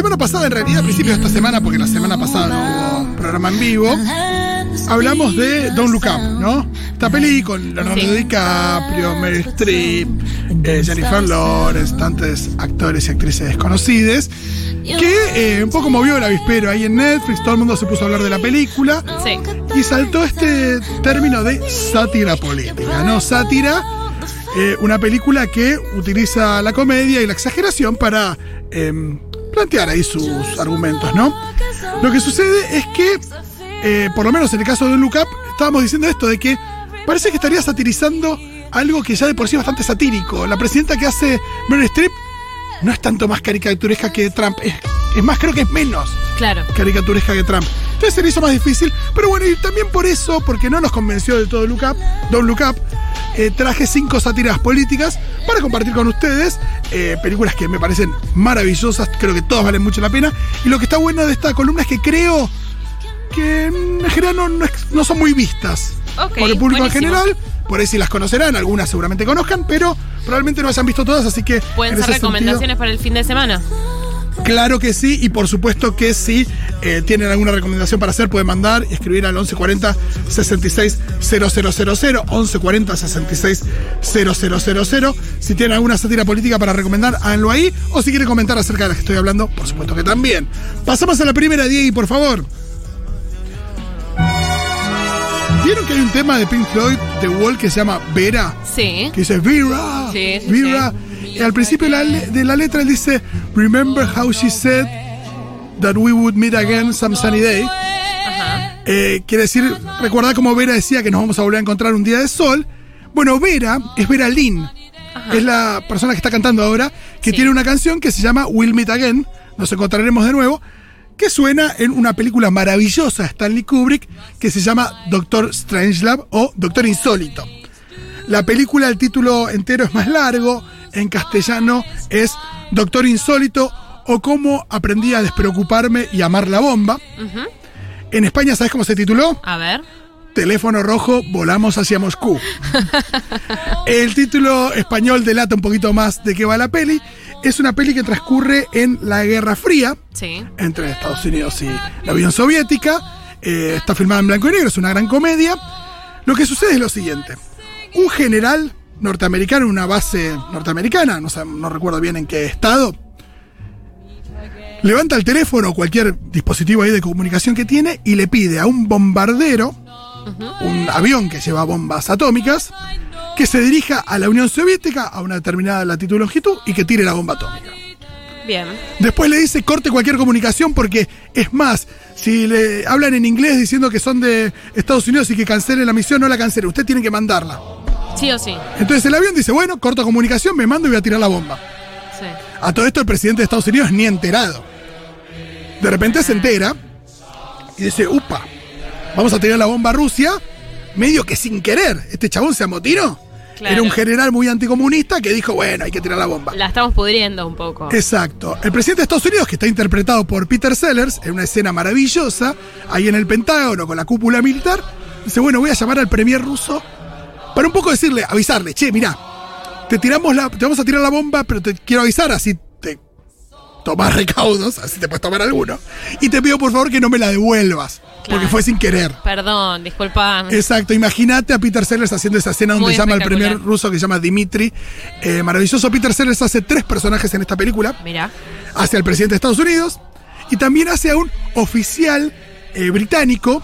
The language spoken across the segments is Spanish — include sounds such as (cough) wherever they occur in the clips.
semana pasada, en realidad, a principios de esta semana, porque la semana pasada no hubo programa en vivo, hablamos de Don't Look Up, ¿no? Esta peli con Leonardo Sí. DiCaprio, Meryl Streep, eh, Jennifer Lawrence, tantos actores y actrices desconocidas, que eh, un poco movió el avispero ahí en Netflix, todo el mundo se puso a hablar de la película Sí. y saltó este término de sátira política, ¿no? Sátira, eh, una película que utiliza la comedia y la exageración para em, plantear ahí sus argumentos, ¿no? Lo que sucede es que, eh, por lo menos en el caso de Look Up, estábamos diciendo esto de que parece que estaría satirizando algo que ya de por sí es bastante satírico. La presidenta que hace Meryl Streep no es tanto más caricaturesca que Trump, es, es más, creo que es menos Claro. caricaturesca que Trump. Entonces se le hizo más difícil, pero bueno, y también por eso, porque no nos convenció del todo Look Up, Don't Look Up, eh, traje cinco sátiras políticas para compartir con ustedes, eh, películas que me parecen maravillosas, creo que todas valen mucho la pena, y lo que está bueno de esta columna es que creo que en general no, no son muy vistas por el público en general, por ahí sí las conocerán, algunas seguramente conozcan, pero probablemente no las han visto todas, así que... Pueden en ser sentido- recomendaciones para el fin de semana. Claro que sí, y por supuesto que si eh, tienen alguna recomendación para hacer, pueden mandar y escribir al 1140 66 000, 1140 66 000. Si tienen alguna sátira política para recomendar, háganlo ahí. O si quieren comentar acerca de las que estoy hablando, por supuesto que también. Pasamos a la primera, Diego, por favor. ¿Vieron que hay un tema de Pink Floyd, The Wall, que se llama Vera? Sí. que dice Vera, Sí, sí, Vera. sí. Al principio de la, letra él dice, Remember how she said that we would meet again some sunny day. Ajá. Eh, quiere decir, recuerda como Vera decía que nos vamos a volver a encontrar un día de sol. Bueno, Vera es Vera Lynn. Es la persona que está cantando ahora, que Sí. tiene una canción que se llama We'll Meet Again, nos encontraremos de nuevo, que suena en una película maravillosa de Stanley Kubrick que se llama Doctor Strangelove o Doctor Insólito. La película, el título entero es más largo, en castellano es Doctor Insólito o cómo aprendí a despreocuparme y amar la bomba. En España, ¿sabes cómo se tituló? A ver. Teléfono rojo, volamos hacia Moscú. (laughs) El título español delata un poquito más de qué va la peli. Es una peli que transcurre en la Guerra Fría Sí. entre Estados Unidos y la Unión Soviética. Eh, está filmada en blanco y negro, es una gran comedia. Lo que sucede es lo siguiente. Un general norteamericano en una base norteamericana, no, sé, no recuerdo bien en qué estado, levanta el teléfono o cualquier dispositivo ahí de comunicación que tiene y le pide a un bombardero, un avión que lleva bombas atómicas, que se dirija a la Unión Soviética a una determinada latitud y longitud y que tire la bomba atómica. Bien. Después le dice corte cualquier comunicación porque es más, si le hablan en inglés diciendo que son de Estados Unidos y que cancelen la misión, no la cancelen, usted tiene que mandarla. Sí o sí. Entonces el avión dice, bueno, corto comunicación, me mando y voy a tirar la bomba. Sí. A todo esto el presidente de Estados Unidos ni enterado. De repente se entera y dice, upa, vamos a tirar la bomba a Rusia, medio que sin querer. Este chabón se amotinó. Claro. Era un general muy anticomunista que dijo, bueno, hay que tirar la bomba. La estamos pudriendo un poco. Exacto. El presidente de Estados Unidos, que está interpretado por Peter Sellers, en una escena maravillosa, ahí en el Pentágono con la cúpula militar, dice, bueno, voy a llamar al premier ruso para un poco decirle, avisarle, che, mirá, te tiramos la, te vamos a tirar la bomba, pero te quiero avisar, así te tomas recaudos, así te puedes tomar alguno. Y te pido por favor que no me la devuelvas, porque fue sin querer. Perdón, disculpa. Exacto, imagínate a Peter Sellers haciendo esa escena donde Muy llama al primer ruso que se llama Dimitri. Eh, maravilloso, Peter Sellers hace tres personajes en esta película Mira. hacia el presidente de Estados Unidos y también hacia un oficial eh, británico,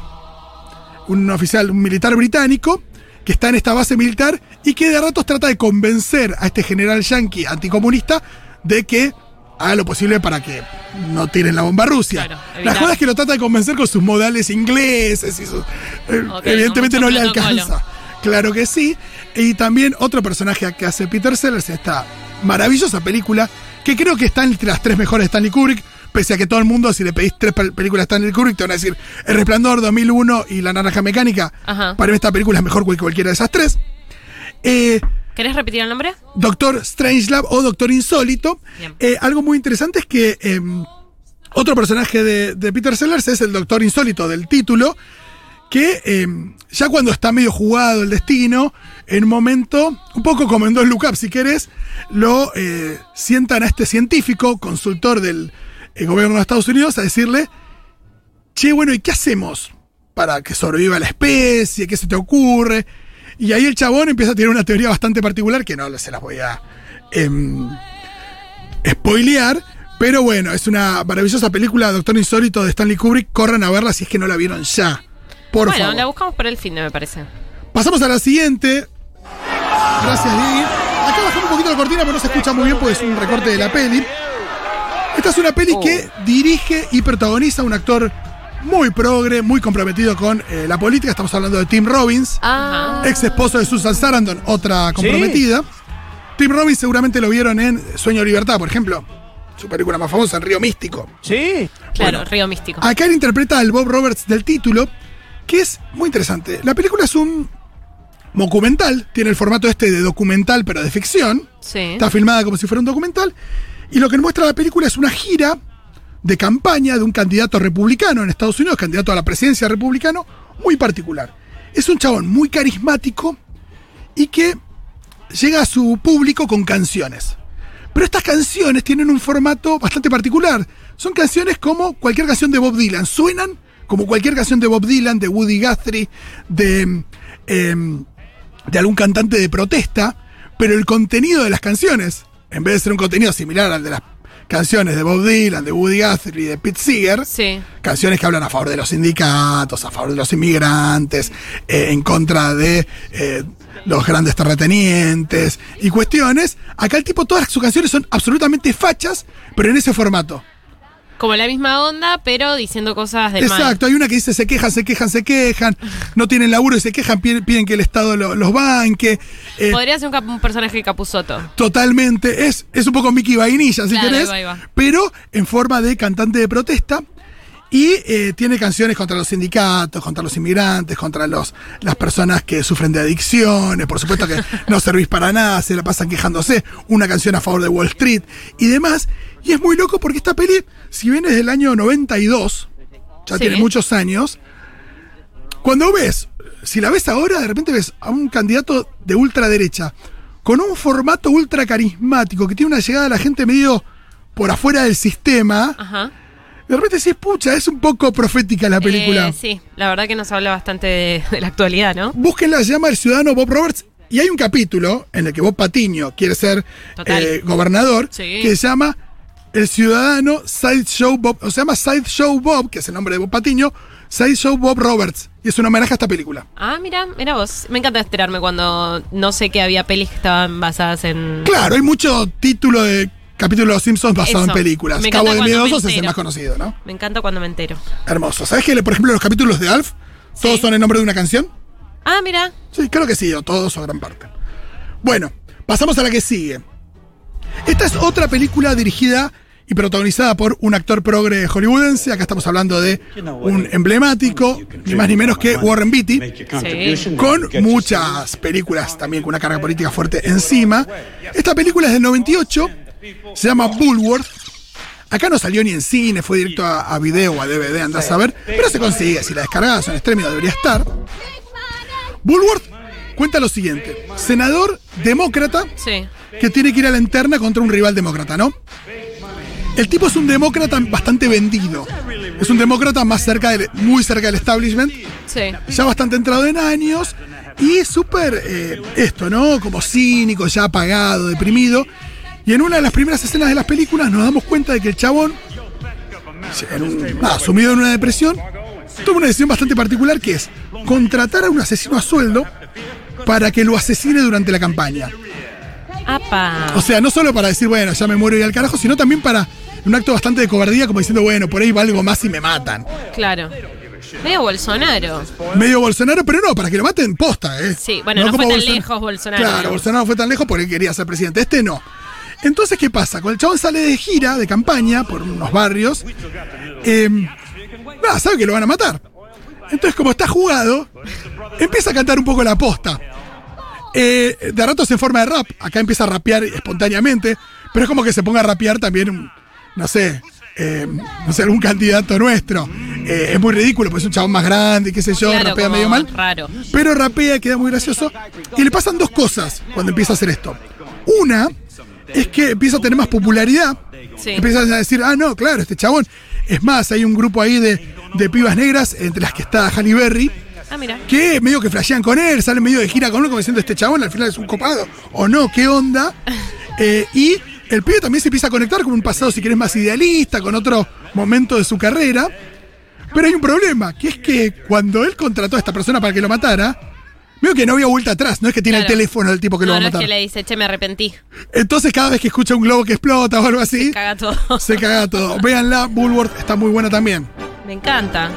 un oficial, un militar británico, que está en esta base militar y que de ratos trata de convencer a este general yanqui anticomunista de que haga lo posible para que no tiren la bomba a Rusia. Claro, la joda es que lo trata de convencer con sus modales ingleses y sus... eh, evidentemente no mucho le alcanza. Claro que sí. Y también otro personaje que hace Peter Sellers, esta maravillosa película, que creo que está entre las tres mejores de Stanley Kubrick, pese a que todo el mundo, si le pedís tres pel- películas de Stanley Kubrick, te van a decir El Resplandor 2001 y La Naranja Mecánica. Ajá. Para mí esta película es mejor que cualquiera de esas tres. Eh, ¿Querés repetir el nombre? Doctor Strangelove o Doctor Insólito. Eh, algo muy interesante es que eh, otro personaje de, de Peter Sellers es el Doctor Insólito del título, que eh, ya cuando está medio jugado el destino, en un momento, un poco como en Dos Look Up, si querés, lo eh, sientan a este científico, consultor del el gobierno de Estados Unidos a decirle, che, bueno, ¿y qué hacemos para que sobreviva la especie? ¿Qué se te ocurre? Y ahí el chabón empieza a tener una teoría bastante particular que no se las voy a em, spoilear. Pero bueno, es una maravillosa película, Doctor Insólito de Stanley Kubrick. Corran a verla si es que no la vieron ya. Por bueno, favor. la buscamos para el fin, me parece. Pasamos a la siguiente. Gracias, Diego. Acá bajamos un poquito la cortina, pero no se escucha muy bien porque es un recorte de la peli. Esta es una peli que dirige y protagoniza un actor muy progre, muy comprometido con eh, la política. Estamos hablando de Tim Robbins, Ah. ex esposo de Susan Sarandon, otra comprometida. Tim Robbins seguramente lo vieron en Sueño de Libertad, por ejemplo. Su película más famosa, en Río Místico. Sí. Claro, Bueno. Río Místico. Acá él interpreta al Bob Roberts del título, que es muy interesante. La película es un documental, tiene el formato este de documental, pero de ficción. Sí. Está filmada como si fuera un documental. Y lo que muestra la película es una gira de campaña de un candidato republicano en Estados Unidos, candidato a la presidencia republicano, muy particular. Es un chabón muy carismático y que llega a su público con canciones. Pero estas canciones tienen un formato bastante particular. Son canciones como cualquier canción de Bob Dylan. Suenan como cualquier canción de Bob Dylan, de Woody Guthrie, de, em, de algún cantante de protesta. Pero el contenido de las canciones, en vez de ser un contenido similar al de las canciones de Bob Dylan, de Woody Guthrie y de Pete Seeger, Sí. canciones que hablan a favor de los sindicatos, a favor de los inmigrantes, eh, en contra de eh, los grandes terratenientes y cuestiones. Acá el tipo, todas sus canciones son absolutamente fachas, pero en ese formato. Como la misma onda, pero diciendo cosas del mal. Exacto, hay una que dice se quejan, se quejan, se quejan, no tienen laburo y se quejan, piden, piden que el Estado lo- los banque. eh, Podría ser un, cap- un personaje capuzoto. Totalmente, es, es un poco Mickey Vainilla, si Claro, querés, ahí va, ahí va. pero en forma de cantante de protesta. Y eh, tiene canciones contra los sindicatos, contra los inmigrantes, contra los, las personas que sufren de adicciones, por supuesto que (laughs) no servís para nada, se la pasan quejándose, una canción a favor de Wall Street y demás. Y es muy loco porque esta peli, si bien es del año 92, ya Sí. tiene muchos años, cuando ves, si la ves ahora, de repente ves a un candidato de ultraderecha con un formato ultra carismático que tiene una llegada a la gente medio por afuera del sistema. Ajá. De repente decís, pucha, es un poco profética la película. Eh, sí, la verdad que nos habla bastante de, de la actualidad, ¿no? Búsquenla, se llama El Ciudadano Bob Roberts. Y hay un capítulo en el que Bob Patiño quiere ser eh, gobernador Sí. que se llama El Ciudadano Sideshow Bob, o se llama Sideshow Bob, que es el nombre de Bob Patiño, Sideshow Bob Roberts. Y es un homenaje a esta película. Ah, mira, mira vos. Me encanta enterarme cuando no sé que había pelis que estaban basadas en. Claro, hay mucho título de capítulo de Los Simpsons basado Eso. en películas. Me Cabo de Miedosos es el más conocido, ¿no? Me encanta cuando me entero. Hermoso. ¿Sabes que, por ejemplo, los capítulos de Alf, todos Sí. son el nombre de una canción? Ah, mira. Sí, creo que sí, o todos o gran parte. Bueno, pasamos a la que sigue. Esta es otra película dirigida y protagonizada por un actor progre hollywoodense. Acá estamos hablando de un emblemático, ni más ni menos que Warren Beatty, con muchas películas también con una carga política fuerte encima. Esta película es del 98, se llama Bullworth. Acá no salió ni en cine, fue directo a, a video o a DVD, andás a ver, pero se consigue, si la descargas en streaming debería estar. Bullworth cuenta lo siguiente: senador demócrata Sí. que tiene que ir a la interna contra un rival demócrata, ¿no? El tipo es un demócrata bastante vendido. Es un demócrata más cerca del, muy cerca del establishment, Sí. ya bastante entrado en años y súper eh, esto, ¿no? Como cínico, ya apagado, deprimido. Y en una de las primeras escenas de las películas nos damos cuenta de que el chabón, en un- nada, sumido en una depresión, toma una decisión bastante particular que es contratar a un asesino a sueldo para que lo asesine durante la campaña. Apa. O sea, no solo para decir, bueno, ya me muero y al carajo, sino también para un acto bastante de cobardía, como diciendo, bueno, por ahí valgo más y me matan. Claro. Medio Bolsonaro. Medio Bolsonaro, pero no, para que lo maten posta, ¿eh? Sí, bueno, no fue tan Bolson- lejos Bolsonaro. Claro, Bolsonaro fue tan lejos porque él quería ser presidente. Este no. Entonces, ¿qué pasa? Cuando el chabón sale de gira, de campaña, por unos barrios, eh, nada, sabe que lo van a matar. Entonces, como está jugado, empieza a cantar un poco la posta. Eh, de ratos en forma de rap. Acá empieza a rapear espontáneamente, pero es como que se ponga a rapear también, no sé, eh, no sé, algún candidato nuestro. Eh, es muy ridículo, pues es un chabón más grande, qué sé yo, Claro, rapea medio mal. Raro. Pero rapea, queda muy gracioso. Y le pasan dos cosas cuando empieza a hacer esto. Una es que empieza a tener más popularidad. Sí. Empiezan a decir, ah, no, claro, este chabón. Es más, hay un grupo ahí de, de pibas negras, entre las que está Halle Berry, Ah, mira. que medio que flashean con él, salen medio de gira con él, como diciendo, este chabón al final es un copado. O no, ¿qué onda? (laughs) Eh, y el pibe también se empieza a conectar con un pasado, si querés, más idealista, con otro momento de su carrera. Pero hay un problema, que es que cuando él contrató a esta persona para que lo matara, veo que no había vuelta atrás, no es que tiene el teléfono del tipo que lo no, va a no es matar. que le dice, che, me arrepentí. Entonces cada vez que escucha un globo que explota o algo así, Caga todo. (laughs) se caga todo. Véanla, Bulworth está muy buena también. Me encanta.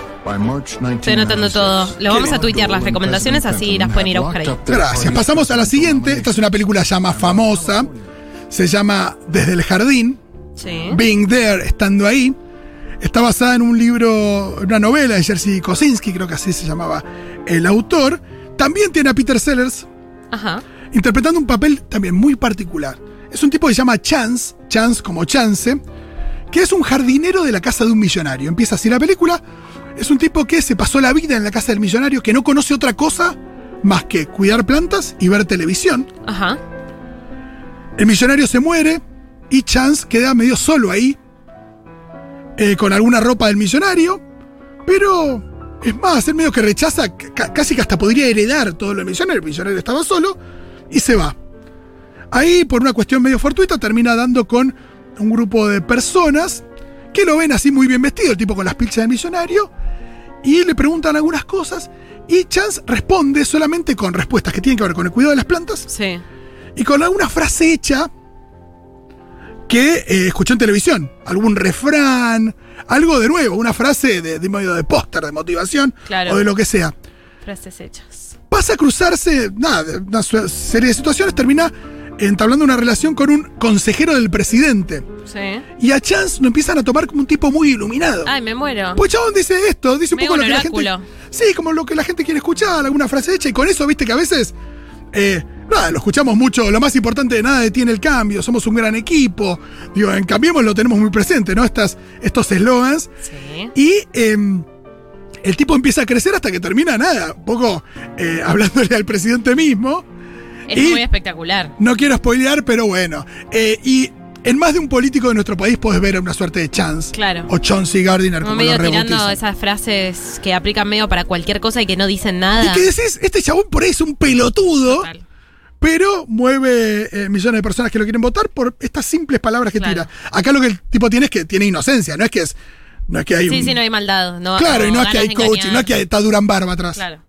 Estoy anotando todo. Lo vamos a tuitear las recomendaciones, así las pueden ir a buscar ahí. Gracias. Pasamos a la siguiente. Esta es una película ya más famosa. Se llama Desde el Jardín. Sí. Being There, estando ahí. Está basada en un libro, en una novela de Jerzy Kosinski, creo que así se llamaba el autor. También tiene a Peter Sellers Ajá. interpretando un papel también muy particular. Es un tipo que se llama Chance, Chance como Chance, que es un jardinero de la casa de un millonario. Empieza así la película. Es un tipo que se pasó la vida en la casa del millonario, que no conoce otra cosa más que cuidar plantas y ver televisión. Ajá. El millonario se muere y Chance queda medio solo ahí, eh, con alguna ropa del millonario, pero es más, él medio que rechaza, ca- casi que hasta podría heredar todo lo del millonario, el millonario estaba solo y se va. Ahí, por una cuestión medio fortuita, termina dando con un grupo de personas que lo ven así muy bien vestido, el tipo con las pilchas del millonario, y le preguntan algunas cosas, y Chance responde solamente con respuestas que tienen que ver con el cuidado de las plantas Sí. y con alguna frase hecha que eh, escuchó en televisión. Algún refrán, algo de nuevo, una frase de, de medio de póster, de motivación Claro. o de lo que sea. Frases hechas. Pasa a cruzarse, nada, una serie de situaciones, termina entablando una relación con un consejero del presidente. Sí. Y a Chance lo empiezan a tomar como un tipo muy iluminado. Ay, me muero. Pues chabón dice esto, dice un poco lo que la gente. Sí, como lo que la gente quiere escuchar, alguna frase hecha, y con eso, viste que a veces. Eh, nada, lo escuchamos mucho. Lo más importante de nada detiene el cambio. Somos un gran equipo. Digo, en Cambiemos lo tenemos muy presente, ¿no? Estas, estos eslogans. Sí. Y em, el tipo empieza a crecer hasta que termina nada. Un poco eh, hablándole al presidente mismo. Es Y- muy espectacular. No quiero spoilear, pero bueno. Eh, y en más de un político de nuestro país podés ver una suerte de chance. Claro. O Chauncey Gardiner, Como como lo medio tirando rebautizan. esas frases que aplican medio para cualquier cosa y que no dicen nada. Y que decís, este chabón por ahí es un pelotudo, Total. pero mueve eh, millones de personas que lo quieren votar por estas simples palabras que Claro. tira. Acá lo que el tipo tiene es que tiene inocencia, no es que es. No es que hay Sí, un- sí, no hay maldad. No, Claro, y no es que hay coaching, no es que está Durán Barba atrás. Claro.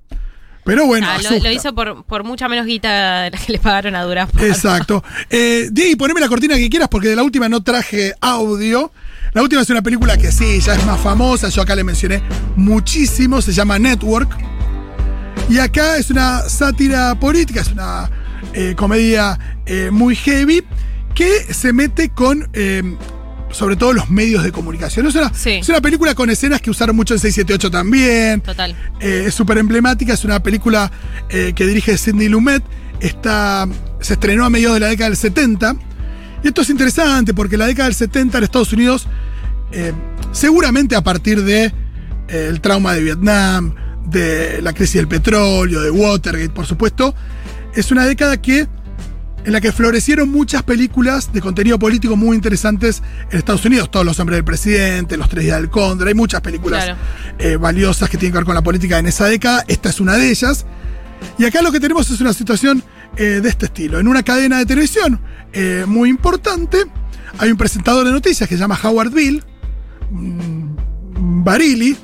Pero bueno, Ah, lo, hizo por, por mucha menos guita de la que le pagaron a Durán. Exacto. (laughs) Eh, Diego, poneme la cortina que quieras porque de la última no traje audio. La última es una película que sí, ya es más famosa, yo acá le mencioné muchísimo, se llama Network. Y acá es una sátira política, es una eh, comedia eh, muy heavy que se mete con, eh, sobre todo, los medios de comunicación. Es una, Sí. es una película con escenas que usaron mucho en 678 también. Total. Eh, es súper emblemática, es una película eh, que dirige Sidney Lumet. Está, se estrenó a mediados de la década del 70. Y esto es interesante porque la década del 70 en Estados Unidos, eh, seguramente a partir de el trauma de Vietnam, de la crisis del petróleo, de Watergate, por supuesto, es una década que en la que florecieron muchas películas de contenido político muy interesantes en Estados Unidos. Todos los hombres del presidente, Los Tres Días del Cóndor, hay muchas películas Claro. eh, valiosas que tienen que ver con la política en esa década. Esta es una de ellas. Y acá lo que tenemos es una situación eh, de este estilo. En una cadena de televisión eh, muy importante, hay un presentador de noticias que se llama Howard Bill, mm, Barili,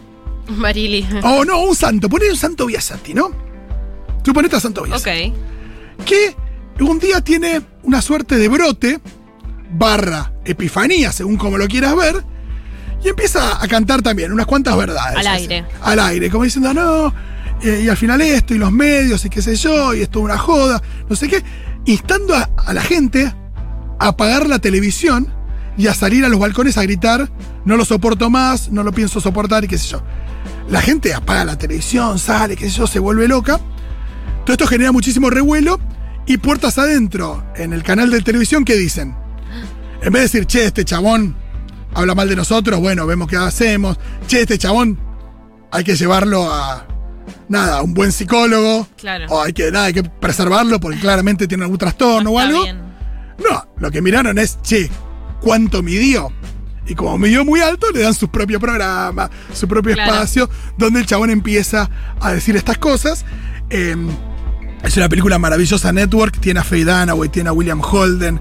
Marili. (laughs) o no, un santo, ponele un santo Biasati, ¿no? Suponete a Santo Biasati ok. que un día tiene una suerte de brote, barra epifanía, según como lo quieras ver, y empieza a cantar también unas cuantas verdades. Al así, aire. Al aire, como diciendo, no, eh, y al final esto, y los medios, y qué sé yo, y esto es una joda, no sé qué, instando a, a la gente a apagar la televisión y a salir a los balcones a gritar, no lo soporto más, no lo pienso soportar, y qué sé yo. La gente apaga la televisión, sale, qué sé yo, se vuelve loca. Todo esto genera muchísimo revuelo y puertas adentro, en el canal de televisión, ¿qué dicen? En vez de decir, che, este chabón habla mal de nosotros, bueno, vemos qué hacemos. Che, este chabón hay que llevarlo a, nada, a un buen psicólogo. Claro. O hay que, nada, hay que preservarlo porque claramente tiene algún trastorno o Está algo. bien. No, lo que miraron es, che, ¿cuánto midió? Y como midió muy alto, le dan su propio programa, su propio Claro. espacio, donde el chabón empieza a decir estas cosas. Eh, es una película maravillosa, Network, tiene a Faye Dunaway, tiene a William Holden.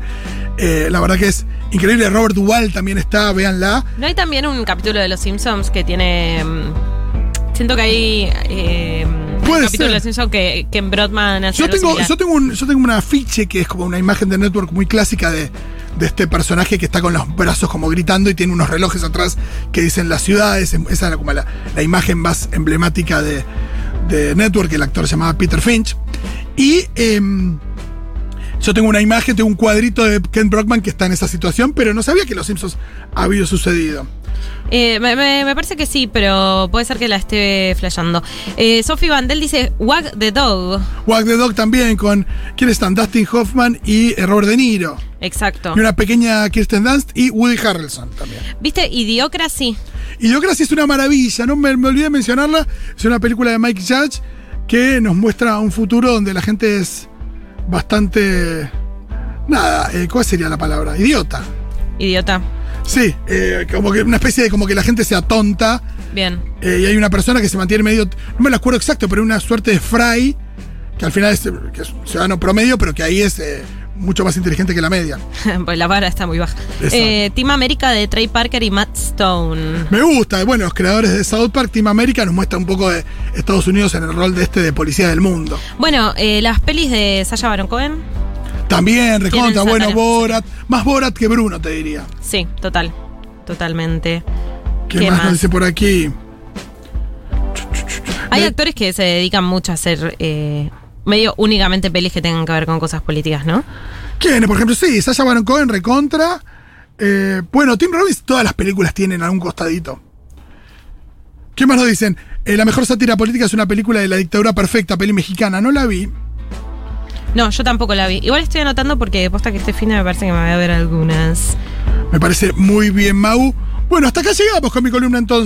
Eh, la verdad que es increíble. Robert Duvall también está, véanla. ¿No hay también un capítulo de Los Simpsons que tiene. mm, Siento que hay. eh, Puede un capítulo ser. de Los Simpsons que, que en Broadman hace Yo tengo, yo, tengo un, yo tengo un afiche que es como una imagen de Network muy clásica de, de este personaje que está con los brazos como gritando y tiene unos relojes atrás que dicen las ciudades. Esa era como la, la imagen más emblemática de, de Network, el actor se llamaba Peter Finch. Y em, yo tengo una imagen, tengo un cuadrito de Ken Brockman que está en esa situación, pero no sabía que los Simpsons había sucedido. Eh, me, me- me parece que sí, pero puede ser que la esté flasheando. Eh, Sophie Vandel dice Wag the Dog. Walk the Dog también con, ¿quiénes están? Dustin Hoffman y eh, Robert De Niro. Exacto. Y una pequeña Kirsten Dunst y Woody Harrelson también. ¿Viste? Idiocracy. Idiocracy es una maravilla, no me, me olvidé de mencionarla. Es una película de Mike Judge que nos muestra un futuro donde la gente es bastante. Nada, eh, ¿cuál sería la palabra? Idiota. Idiota. Sí, eh, como que una especie de como que la gente sea tonta Bien. eh, y hay una persona que se mantiene medio. No me lo acuerdo exacto, pero una suerte de fry que al final es, que es un ciudadano promedio, pero que ahí es mucho más inteligente que la media. (laughs) pues la vara está muy baja. Eh, Team América de Trey Parker y Matt Stone. Me gusta, bueno, los creadores de South Park, Team America, nos muestra un poco de Estados Unidos en el rol de este de policía del mundo. Bueno, eh, las pelis de Sasha Baron Cohen. También, recontra, bueno. Borat. Más Borat que Bruno, te diría. Sí, total. Totalmente. ¿Qué, ¿Qué más, más? nos dice por aquí? Hay actores que se dedican mucho a hacer eh, medio únicamente pelis que tengan que ver con cosas políticas, ¿no? ¿Quiénes? Por ejemplo, sí, Sasha Baron Cohen, recontra. Eh, bueno, Tim Robbins, todas las películas tienen algún costadito. ¿Qué más nos dicen? Eh, la mejor sátira política es una película de la dictadura perfecta, peli mexicana. No la vi. No, yo tampoco la vi. Igual estoy anotando porque posta que este fin de me parece que me voy a ver algunas. Me parece muy bien, Mau. Bueno, hasta acá llegamos con mi columna entonces.